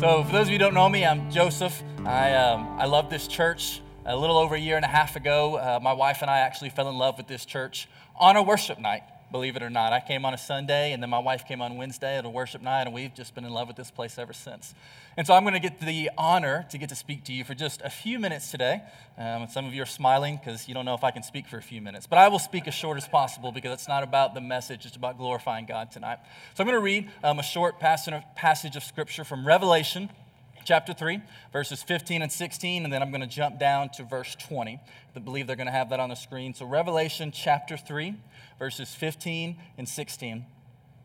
So, for those of you who don't know me, I'm Joseph. I, um, I love this church. A little over a year and a half ago, uh, my wife and I actually fell in love with this church on a worship night, believe it or not. I came on a Sunday, and then my wife came on Wednesday at a worship night, and we've just been in love with this place ever since. And so I'm going to get the honor to get to speak to you for just a few minutes today. Um, some of you are smiling because you don't know if I can speak for a few minutes, but I will speak as short as possible because it's not about the message, it's about glorifying God tonight. So I'm going to read um, a short passage of scripture from Revelation chapter 3, verses 15 and 16, and then I'm going to jump down to verse 20. I believe they're going to have that on the screen. So, Revelation chapter 3, verses 15 and 16.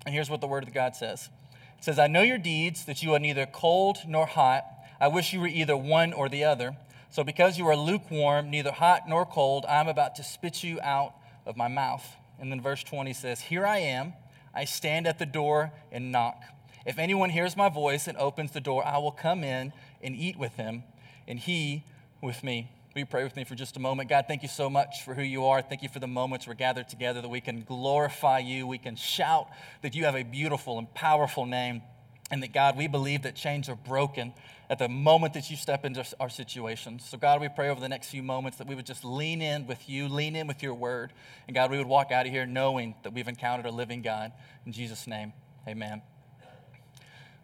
And here's what the word of God says it says, I know your deeds, that you are neither cold nor hot. I wish you were either one or the other. So because you are lukewarm, neither hot nor cold, I'm about to spit you out of my mouth. And then verse 20 says, Here I am. I stand at the door and knock. If anyone hears my voice and opens the door, I will come in and eat with him, and he with me. Will you pray with me for just a moment? God, thank you so much for who you are. Thank you for the moments we're gathered together that we can glorify you. We can shout that you have a beautiful and powerful name. And that, God, we believe that chains are broken at the moment that you step into our situations. So, God, we pray over the next few moments that we would just lean in with you, lean in with your word. And, God, we would walk out of here knowing that we've encountered a living God. In Jesus' name, amen.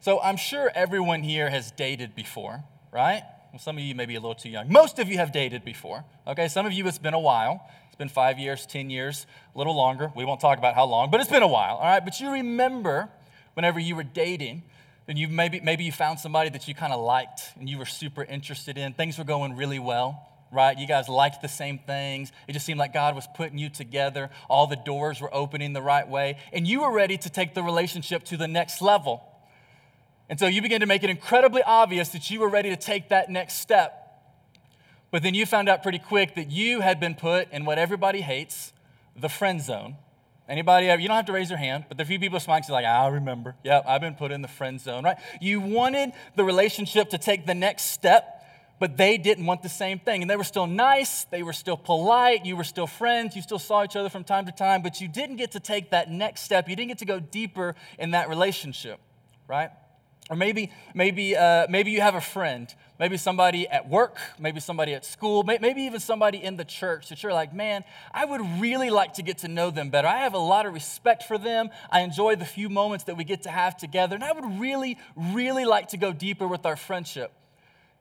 So, I'm sure everyone here has dated before, right? Well, some of you may be a little too young. Most of you have dated before. Okay, some of you it's been a while. It's been five years, 10 years, a little longer. We won't talk about how long, but it's been a while. All right, but you remember whenever you were dating, and you maybe maybe you found somebody that you kind of liked and you were super interested in. Things were going really well right? You guys liked the same things. It just seemed like God was putting you together. All the doors were opening the right way. And you were ready to take the relationship to the next level. And so you began to make it incredibly obvious that you were ready to take that next step. But then you found out pretty quick that you had been put in what everybody hates, the friend zone. Anybody ever, you don't have to raise your hand, but the few people smiling, you're like, I remember. Yep, I've been put in the friend zone, right? You wanted the relationship to take the next step, but they didn't want the same thing. And they were still nice, they were still polite, you were still friends, you still saw each other from time to time, but you didn't get to take that next step. You didn't get to go deeper in that relationship, right? Or maybe, maybe, uh, maybe you have a friend, maybe somebody at work, maybe somebody at school, maybe even somebody in the church that you're like, man, I would really like to get to know them better. I have a lot of respect for them. I enjoy the few moments that we get to have together, and I would really, really like to go deeper with our friendship.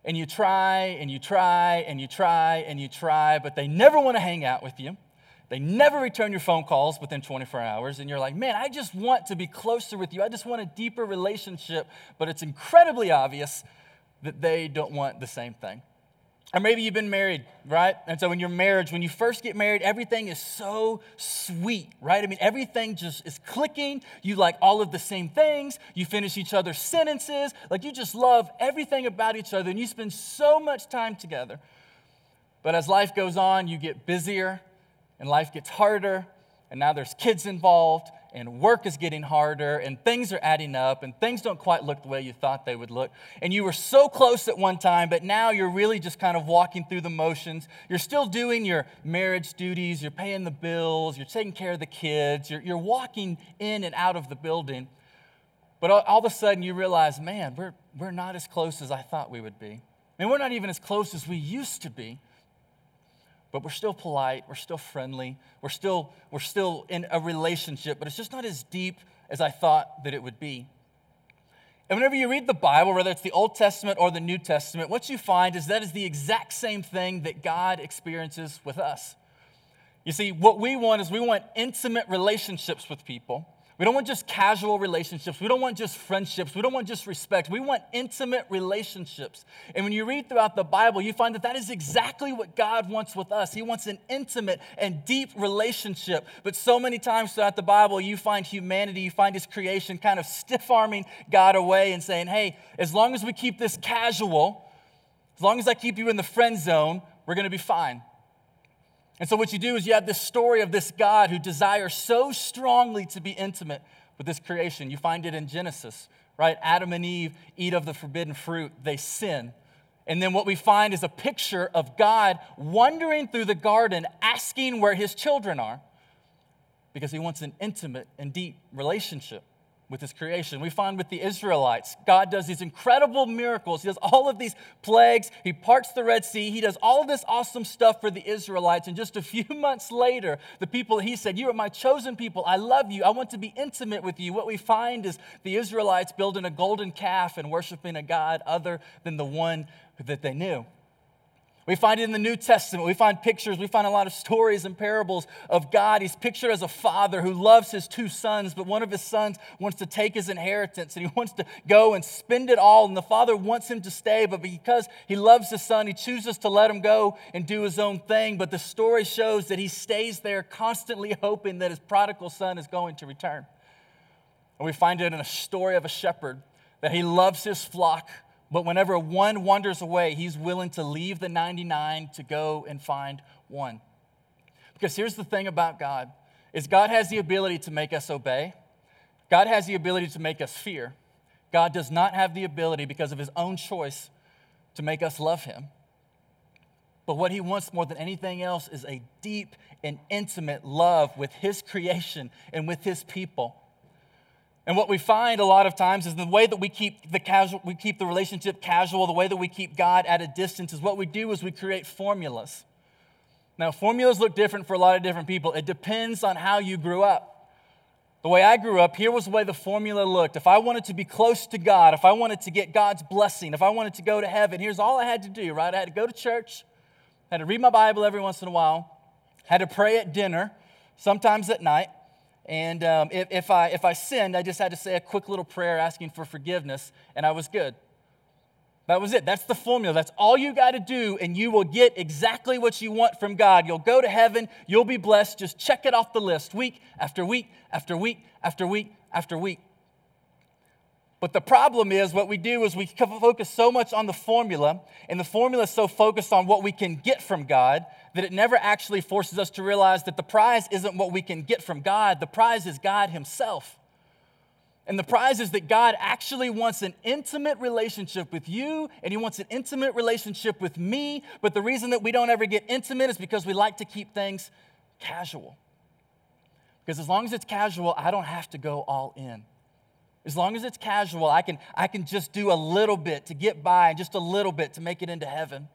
And you try and you try and you try and you try, but they never want to hang out with you. They never return your phone calls within 24 hours, and you're like, man, I just want to be closer with you. I just want a deeper relationship, but it's incredibly obvious that they don't want the same thing. Or maybe you've been married, right? And so in your marriage, when you first get married, everything is so sweet, right? I mean, everything just is clicking. You like all of the same things. You finish each other's sentences. Like you just love everything about each other, and you spend so much time together. But as life goes on, you get busier and life gets harder, and now there's kids involved, and work is getting harder, and things are adding up, and things don't quite look the way you thought they would look. And you were so close at one time, but now you're really just kind of walking through the motions. You're still doing your marriage duties, you're paying the bills, you're taking care of the kids, you're, you're walking in and out of the building. But all, all of a sudden, you realize, man, we're, we're not as close as I thought we would be. Mean, we're not even as close as we used to be but we're still polite, we're still friendly, we're still, we're still in a relationship, but it's just not as deep as I thought that it would be. And whenever you read the Bible, whether it's the Old Testament or the New Testament, what you find is that is the exact same thing that God experiences with us. You see, what we want is we want intimate relationships with people. We don't want just casual relationships. We don't want just friendships. We don't want just respect. We want intimate relationships. And when you read throughout the Bible, you find that that is exactly what God wants with us. He wants an intimate and deep relationship. But so many times throughout the Bible, you find humanity, you find His creation kind of stiff arming God away and saying, hey, as long as we keep this casual, as long as I keep you in the friend zone, we're going to be fine. And so, what you do is you have this story of this God who desires so strongly to be intimate with this creation. You find it in Genesis, right? Adam and Eve eat of the forbidden fruit, they sin. And then what we find is a picture of God wandering through the garden asking where his children are because he wants an intimate and deep relationship. With his creation. We find with the Israelites, God does these incredible miracles. He does all of these plagues. He parts the Red Sea. He does all of this awesome stuff for the Israelites. And just a few months later, the people, he said, You are my chosen people. I love you. I want to be intimate with you. What we find is the Israelites building a golden calf and worshiping a God other than the one that they knew. We find it in the New Testament. We find pictures, we find a lot of stories and parables of God. He's pictured as a father who loves his two sons, but one of his sons wants to take his inheritance and he wants to go and spend it all. And the father wants him to stay, but because he loves his son, he chooses to let him go and do his own thing. But the story shows that he stays there constantly hoping that his prodigal son is going to return. And we find it in a story of a shepherd that he loves his flock but whenever one wanders away, he's willing to leave the 99 to go and find one. Because here's the thing about God is God has the ability to make us obey. God has the ability to make us fear. God does not have the ability because of his own choice to make us love him. But what he wants more than anything else is a deep and intimate love with his creation and with his people. And what we find a lot of times is the way that we keep the casual, we keep the relationship casual, the way that we keep God at a distance is what we do is we create formulas. Now, formulas look different for a lot of different people. It depends on how you grew up. The way I grew up, here was the way the formula looked. If I wanted to be close to God, if I wanted to get God's blessing, if I wanted to go to heaven, here's all I had to do, right? I had to go to church, I had to read my Bible every once in a while, I had to pray at dinner, sometimes at night, and um, if, if, I, if I sinned, I just had to say a quick little prayer asking for forgiveness, and I was good. That was it. That's the formula. That's all you got to do, and you will get exactly what you want from God. You'll go to heaven. You'll be blessed. Just check it off the list week after week after week after week after week. But the problem is, what we do is we focus so much on the formula, and the formula is so focused on what we can get from God that it never actually forces us to realize that the prize isn't what we can get from God, the prize is God Himself. And the prize is that God actually wants an intimate relationship with you, and He wants an intimate relationship with me. But the reason that we don't ever get intimate is because we like to keep things casual. Because as long as it's casual, I don't have to go all in. As long as it's casual, I can, I can just do a little bit to get by and just a little bit to make it into heaven.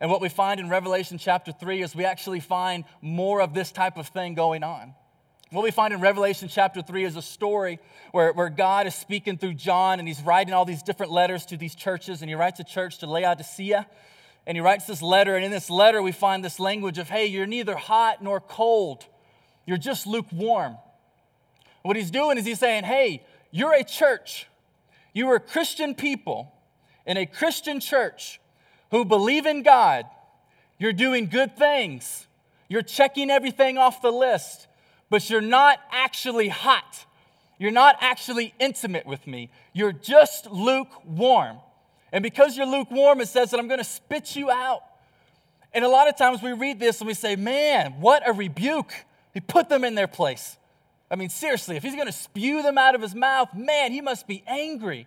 And what we find in Revelation chapter 3 is we actually find more of this type of thing going on. What we find in Revelation chapter 3 is a story where, where God is speaking through John and he's writing all these different letters to these churches. And he writes a church to Laodicea. And he writes this letter. And in this letter, we find this language of, hey, you're neither hot nor cold, you're just lukewarm. What he's doing is he's saying, hey, you're a church, you are Christian people in a Christian church who believe in God, you're doing good things, you're checking everything off the list, but you're not actually hot. You're not actually intimate with me. You're just lukewarm. And because you're lukewarm, it says that I'm going to spit you out. And a lot of times we read this and we say, man, what a rebuke. He put them in their place. I mean, seriously, if he's going to spew them out of his mouth, man, he must be angry.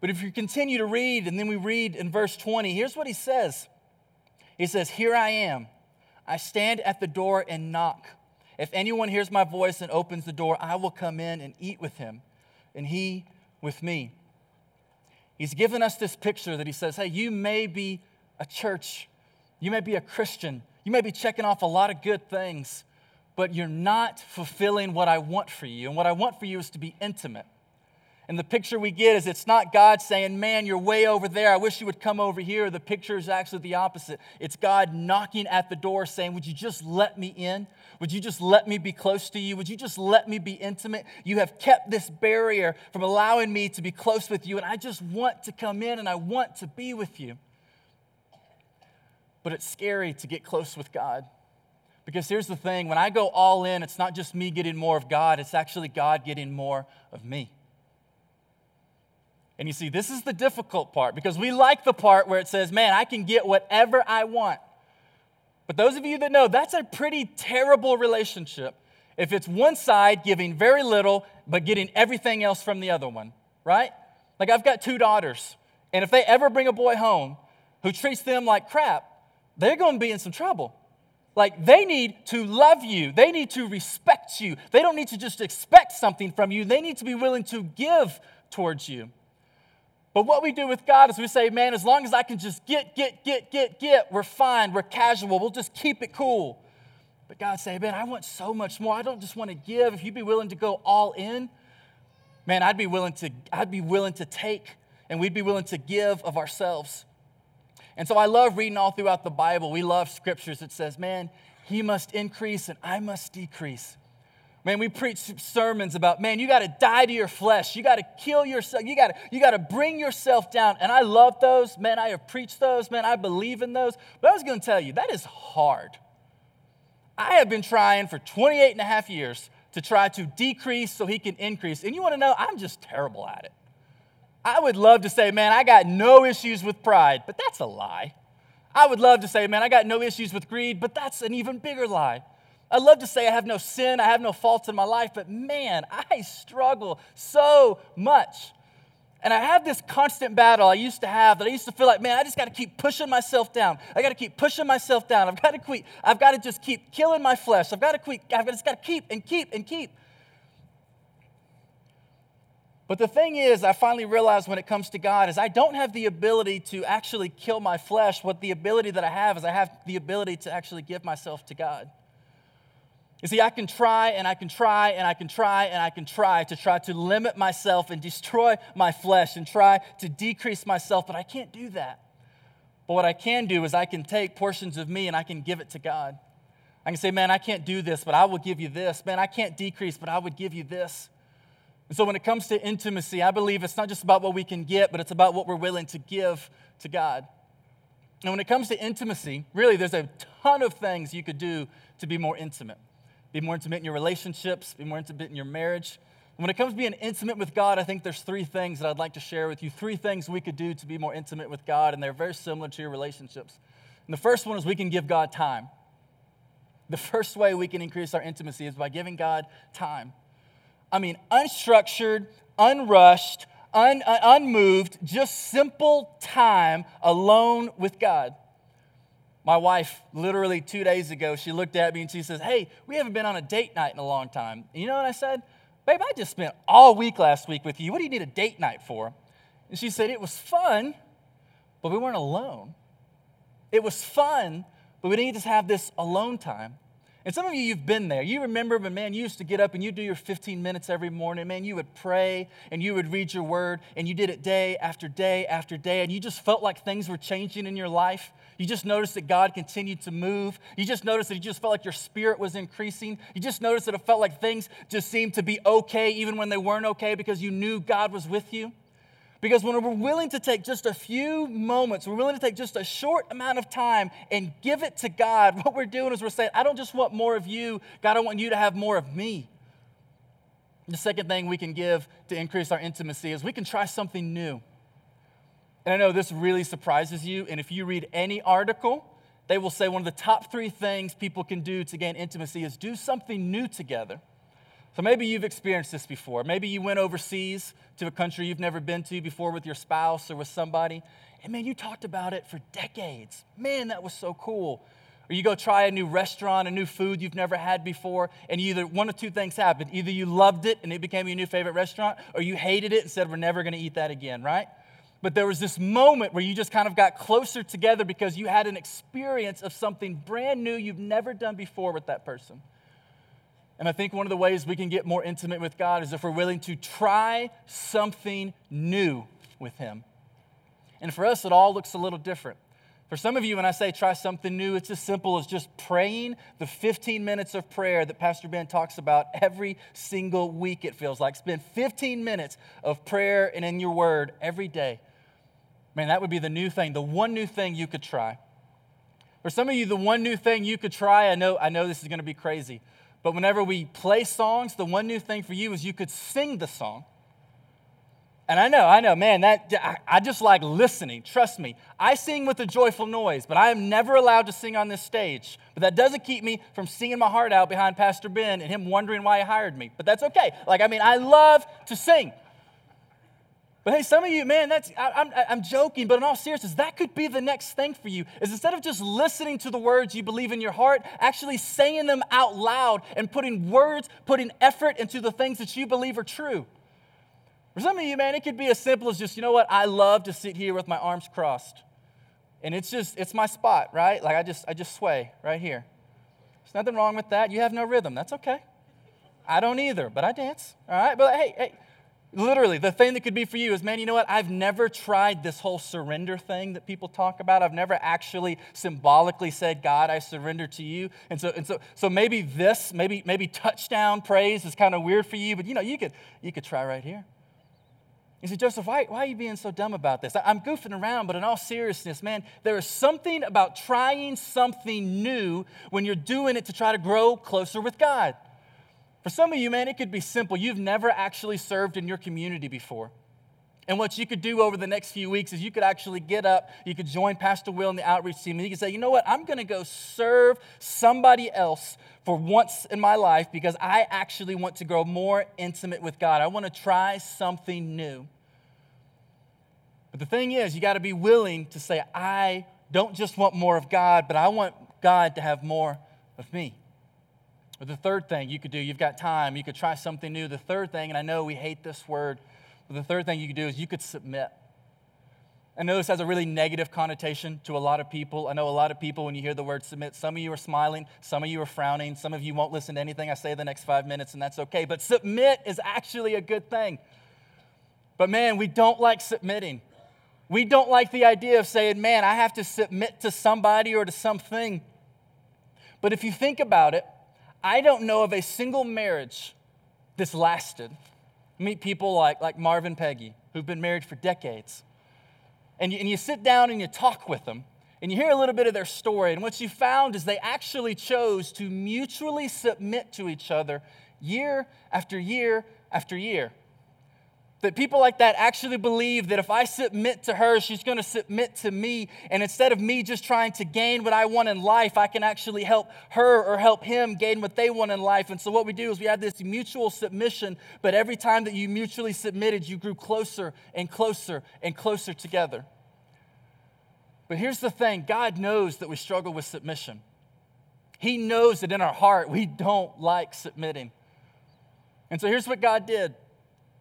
But if you continue to read, and then we read in verse 20, here's what he says He says, Here I am. I stand at the door and knock. If anyone hears my voice and opens the door, I will come in and eat with him, and he with me. He's given us this picture that he says, Hey, you may be a church, you may be a Christian, you may be checking off a lot of good things, but you're not fulfilling what I want for you. And what I want for you is to be intimate. And the picture we get is it's not God saying, Man, you're way over there. I wish you would come over here. The picture is actually the opposite. It's God knocking at the door saying, Would you just let me in? Would you just let me be close to you? Would you just let me be intimate? You have kept this barrier from allowing me to be close with you, and I just want to come in and I want to be with you. But it's scary to get close with God. Because here's the thing when I go all in, it's not just me getting more of God, it's actually God getting more of me. And you see, this is the difficult part because we like the part where it says, man, I can get whatever I want. But those of you that know, that's a pretty terrible relationship if it's one side giving very little but getting everything else from the other one, right? Like I've got two daughters, and if they ever bring a boy home who treats them like crap, they're going to be in some trouble. Like they need to love you. They need to respect you. They don't need to just expect something from you. They need to be willing to give towards you. But what we do with God is we say, man, as long as I can just get, get, get, get, get, we're fine. We're casual. We'll just keep it cool. But God say, man, I want so much more. I don't just want to give. If you'd be willing to go all in, man, I'd be willing to, I'd be willing to take and we'd be willing to give of ourselves. And so I love reading all throughout the Bible. We love scriptures that says, man, he must increase and I must decrease. Man, we preach sermons about, man, you got to die to your flesh. You got to kill yourself. You got to you got to bring yourself down. And I love those. Man, I have preached those. Man, I believe in those. But I was going to tell you, that is hard. I have been trying for 28 and a half years to try to decrease so he can increase. And you want to know, I'm just terrible at it. I would love to say, man, I got no issues with pride, but that's a lie. I would love to say, man, I got no issues with greed, but that's an even bigger lie. I'd love to say I have no sin, I have no faults in my life, but man, I struggle so much. And I have this constant battle I used to have that I used to feel like, man, I just got to keep pushing myself down. I got to keep pushing myself down. I've got to quit. I've got to just keep killing my flesh. I've got to quit. I've just got to keep and keep and keep. But the thing is, I finally realized when it comes to God is I don't have the ability to actually kill my flesh. What the ability that I have is I have the ability to actually give myself to God. You see, I can try and I can try and I can try and I can try to try to limit myself and destroy my flesh and try to decrease myself, but I can't do that. But what I can do is I can take portions of me and I can give it to God. I can say, man, I can't do this, but I will give you this. Man, I can't decrease, but I would give you this. And so when it comes to intimacy, I believe it's not just about what we can get, but it's about what we're willing to give to God. And when it comes to intimacy, really, there's a ton of things you could do to be more intimate. Be more intimate in your relationships, be more intimate in your marriage. when it comes to being intimate with God, I think there's three things that I'd like to share with you. Three things we could do to be more intimate with God, and they're very similar to your relationships. And the first one is we can give God time. The first way we can increase our intimacy is by giving God time. I mean, unstructured, unrushed, un, uh, unmoved, just simple time alone with God. My wife, literally two days ago, she looked at me and she says, Hey, we haven't been on a date night in a long time. And you know what I said? Babe, I just spent all week last week with you. What do you need a date night for? And she said, It was fun, but we weren't alone. It was fun, but we didn't just have this alone time. And some of you, you've been there. You remember when, man, you used to get up and you do your 15 minutes every morning. Man, you would pray and you would read your word and you did it day after day after day. And you just felt like things were changing in your life. You just noticed that God continued to move. You just noticed that you just felt like your spirit was increasing. You just noticed that it felt like things just seemed to be okay even when they weren't okay because you knew God was with you. Because when we're willing to take just a few moments, we're willing to take just a short amount of time and give it to God, what we're doing is we're saying, I don't just want more of you, God, I want you to have more of me. The second thing we can give to increase our intimacy is we can try something new. And I know this really surprises you, and if you read any article, they will say one of the top three things people can do to gain intimacy is do something new together. So maybe you've experienced this before. Maybe you went overseas to a country you've never been to before with your spouse or with somebody. And man, you talked about it for decades. Man, that was so cool. Or you go try a new restaurant, a new food you've never had before, and either one of two things happened. Either you loved it and it became your new favorite restaurant, or you hated it and said, We're never going to eat that again, right? But there was this moment where you just kind of got closer together because you had an experience of something brand new you've never done before with that person. And I think one of the ways we can get more intimate with God is if we're willing to try something new with Him. And for us, it all looks a little different. For some of you, when I say try something new, it's as simple as just praying the 15 minutes of prayer that Pastor Ben talks about every single week, it feels like. Spend 15 minutes of prayer and in your word every day. Man, that would be the new thing, the one new thing you could try. For some of you, the one new thing you could try, I know, I know this is going to be crazy, but whenever we play songs, the one new thing for you is you could sing the song. And I know, I know, man, that I, just like listening. Trust me. I sing with a joyful noise, but I am never allowed to sing on this stage. But that doesn't keep me from singing my heart out behind Pastor Ben and him wondering why he hired me. But that's okay. Like, I mean, I love to sing. But hey, some of you, man, that's I, am I'm, I'm joking, but in all seriousness, that could be the next thing for you. Is instead of just listening to the words you believe in your heart, actually saying them out loud and putting words, putting effort into the things that you believe are true. For some of you, man, it could be as simple as just, you know what, I love to sit here with my arms crossed. And it's just, it's my spot, right? Like I just, I just sway right here. There's nothing wrong with that. You have no rhythm. That's okay. I don't either, but I dance. All right. But hey, hey, Literally, the thing that could be for you is, man, you know what? I've never tried this whole surrender thing that people talk about. I've never actually symbolically said, God, I surrender to you. And so, and so, so maybe this, maybe, maybe touchdown praise is kind of weird for you, but you know, you could, you could try right here. You say, Joseph, why, why are you being so dumb about this? I'm goofing around, but in all seriousness, man, there is something about trying something new when you're doing it to try to grow closer with God. For some of you, man, it could be simple. You've never actually served in your community before. And what you could do over the next few weeks is you could actually get up, you could join Pastor Will in the outreach team, and you could say, you know what, I'm gonna go serve somebody else for once in my life because I actually want to grow more intimate with God. I wanna try something new. But the thing is, you gotta be willing to say, I don't just want more of God, but I want God to have more of me. Or the third thing you could do, you've got time, you could try something new. The third thing, and I know we hate this word, but the third thing you could do is you could submit. I know this has a really negative connotation to a lot of people. I know a lot of people, when you hear the word submit, some of you are smiling, some of you are frowning, some of you won't listen to anything I say the next five minutes, and that's okay. But submit is actually a good thing. But man, we don't like submitting. We don't like the idea of saying, man, I have to submit to somebody or to something. But if you think about it, I don't know of a single marriage that's lasted. meet people like, like Marvin Peggy, who've been married for decades. And you, and you sit down and you talk with them, and you hear a little bit of their story. And what you found is they actually chose to mutually submit to each other year after year after year. That people like that actually believe that if I submit to her, she's to submit to me. And instead of me just trying to gain what I want in life, I can actually help her or help him gain what they want in life. And so what we do is we have this mutual submission, but every time that you mutually submitted, you grew closer and closer and closer together. But here's the thing God knows that we struggle with submission. He knows that in our heart we don't like submitting. And so here's what God did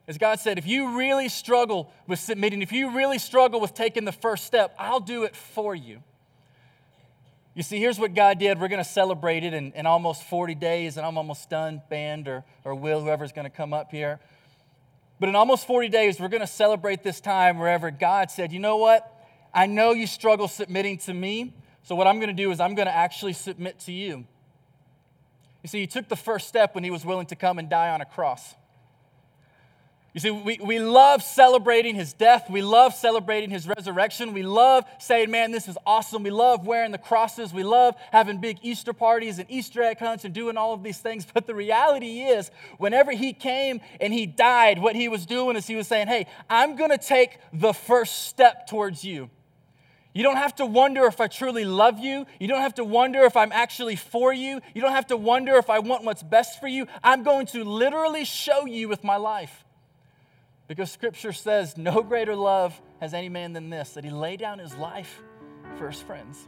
as God said, if you really struggle with submitting, if you really struggle with taking the first step, I'll do it for you. You see, here's what God did. We're going to celebrate it in, in almost 40 days, and I'm almost done, band or, or Will, whoever's going to come up here. But in almost 40 days, we're going to celebrate this time wherever God said, you know what? I know you struggle submitting to me, so what I'm going to do is I'm going to actually submit to you. You see, he took the first step when he was willing to come and die on a cross. You see, we, we love celebrating his death. We love celebrating his resurrection. We love saying, man, this is awesome. We love wearing the crosses. We love having big Easter parties and Easter egg hunts and doing all of these things. But the reality is, whenever he came and he died, what he was doing is he was saying, hey, I'm going to take the first step towards you. You don't have to wonder if I truly love you. You don't have to wonder if I'm actually for you. You don't have to wonder if I want what's best for you. I'm going to literally show you with my life. Because scripture says, No greater love has any man than this, that he lay down his life for his friends.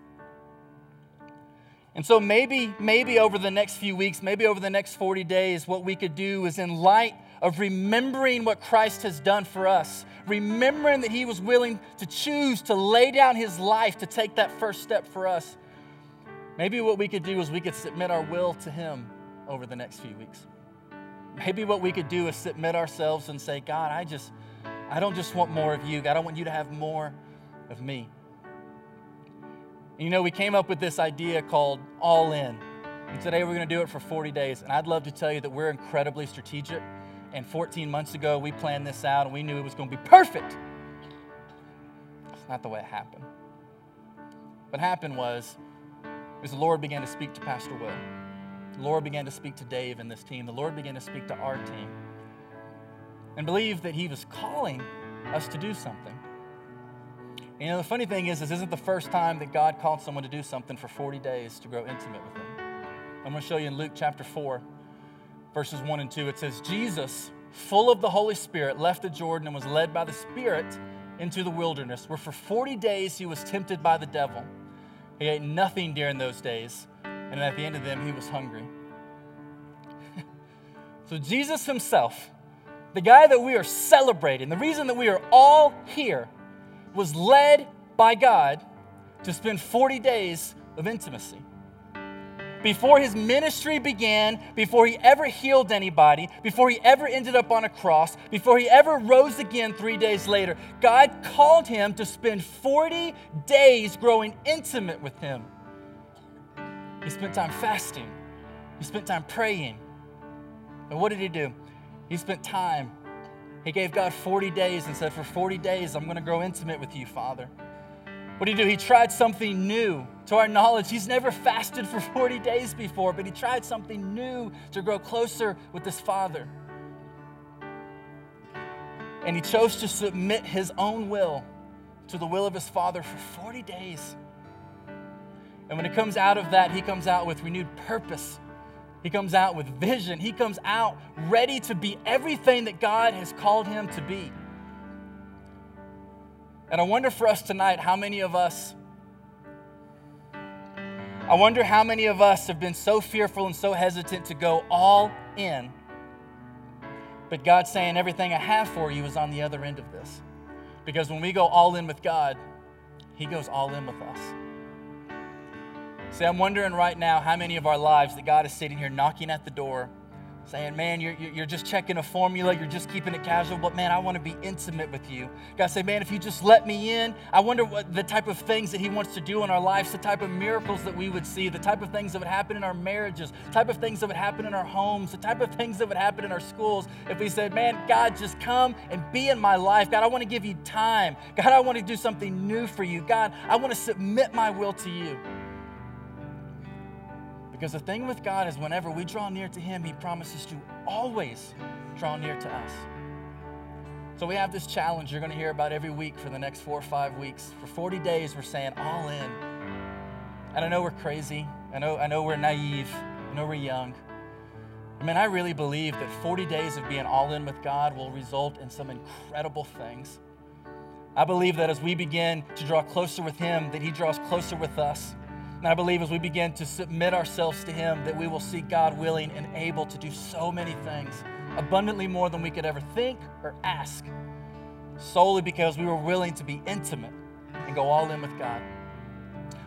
And so maybe, maybe over the next few weeks, maybe over the next 40 days, what we could do is in light of remembering what Christ has done for us, remembering that he was willing to choose to lay down his life to take that first step for us. Maybe what we could do is we could submit our will to him over the next few weeks. Maybe what we could do is submit ourselves and say, God, I just, I don't just want more of you. God, I want you to have more of me. And you know, we came up with this idea called All In. And today we're going to do it for 40 days. And I'd love to tell you that we're incredibly strategic. And 14 months ago, we planned this out and we knew it was going to be perfect. It's not the way it happened. What happened was, as the Lord began to speak to Pastor Will. The Lord began to speak to Dave and this team. The Lord began to speak to our team and believe that He was calling us to do something. And you know, the funny thing is, this isn't the first time that God called someone to do something for 40 days to grow intimate with Him. I'm going to show you in Luke chapter 4, verses 1 and 2. It says, Jesus full of the Holy Spirit, left the Jordan and was led by the Spirit into the wilderness, where for 40 days he was tempted by the devil. He ate nothing during those days, and at the end of them, he was hungry. so, Jesus himself, the guy that we are celebrating, the reason that we are all here, was led by God to spend 40 days of intimacy before his ministry began, before he ever healed anybody, before he ever ended up on a cross, before he ever rose again three days later, God called him to spend 40 days growing intimate with him. He spent time fasting, he spent time praying. And what did he do? He spent time. He gave God 40 days and said, For 40 days, I'm going to grow intimate with you, Father. What did he do? He tried something new. To our knowledge, he's never fasted for 40 days before, but he tried something new to grow closer with his father. And he chose to submit his own will to the will of his father for 40 days. And when it comes out of that, he comes out with renewed purpose. He comes out with vision. He comes out ready to be everything that God has called him to be. And I wonder for us tonight how many of us, I wonder how many of us have been so fearful and so hesitant to go all in. But God's saying, everything I have for you is on the other end of this. Because when we go all in with God, He goes all in with us. See, I'm wondering right now how many of our lives that God is sitting here knocking at the door saying, man, you're, you're just checking a formula, you're just keeping it casual, but man, I want to be intimate with you. God say, man, if you just let me in, I wonder what the type of things that He wants to do in our lives, the type of miracles that we would see, the type of things that would happen in our marriages, the type of things that would happen in our homes, the type of things that would happen in our schools. If we said, man, God, just come and be in my life. God, I want to give you time. God, I want to do something new for you. God, I want to submit my will to you. Because the thing with God is, whenever we draw near to Him, He promises to always draw near to us. So we have this challenge you're going to hear about every week for the next four or five weeks. For 40 days, we're saying all in. And I know we're crazy. I know, I know we're naive. I know we're young. I mean, I really believe that 40 days of being all in with God will result in some incredible things. I believe that as we begin to draw closer with Him, that He draws closer with us. And I believe as we begin to submit ourselves to Him, that we will see God willing and able to do so many things, abundantly more than we could ever think or ask, solely because we were willing to be intimate and go all in with God.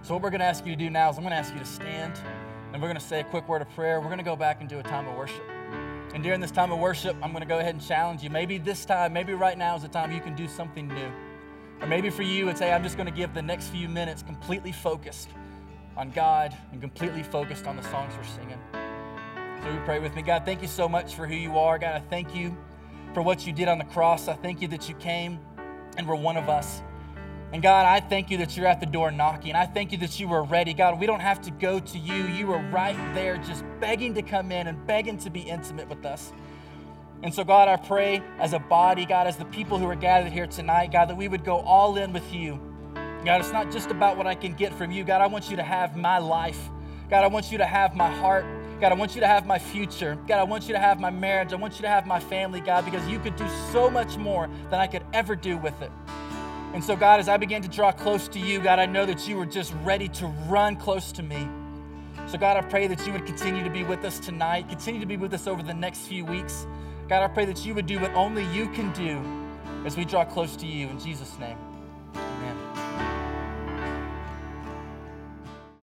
So, what we're going to ask you to do now is I'm going to ask you to stand and we're going to say a quick word of prayer. We're going to go back and do a time of worship. And during this time of worship, I'm going to go ahead and challenge you. Maybe this time, maybe right now is the time you can do something new. Or maybe for you, it's, hey, I'm just going to give the next few minutes completely focused on God and completely focused on the songs we're singing. So we pray with me. God, thank you so much for who you are. God, I thank you for what you did on the cross. I thank you that you came and were one of us. And God, I thank you that you're at the door knocking. I thank you that you were ready. God, we don't have to go to you. You were right there just begging to come in and begging to be intimate with us. And so, God, I pray as a body, God, as the people who are gathered here tonight, God, that we would go all in with you. God, it's not just about what I can get from you. God, I want you to have my life. God, I want you to have my heart. God, I want you to have my future. God, I want you to have my marriage. I want you to have my family, God, because you could do so much more than I could ever do with it. And so, God, as I began to draw close to you, God, I know that you were just ready to run close to me. So, God, I pray that you would continue to be with us tonight, continue to be with us over the next few weeks. God, I pray that you would do what only you can do as we draw close to you. In Jesus' name.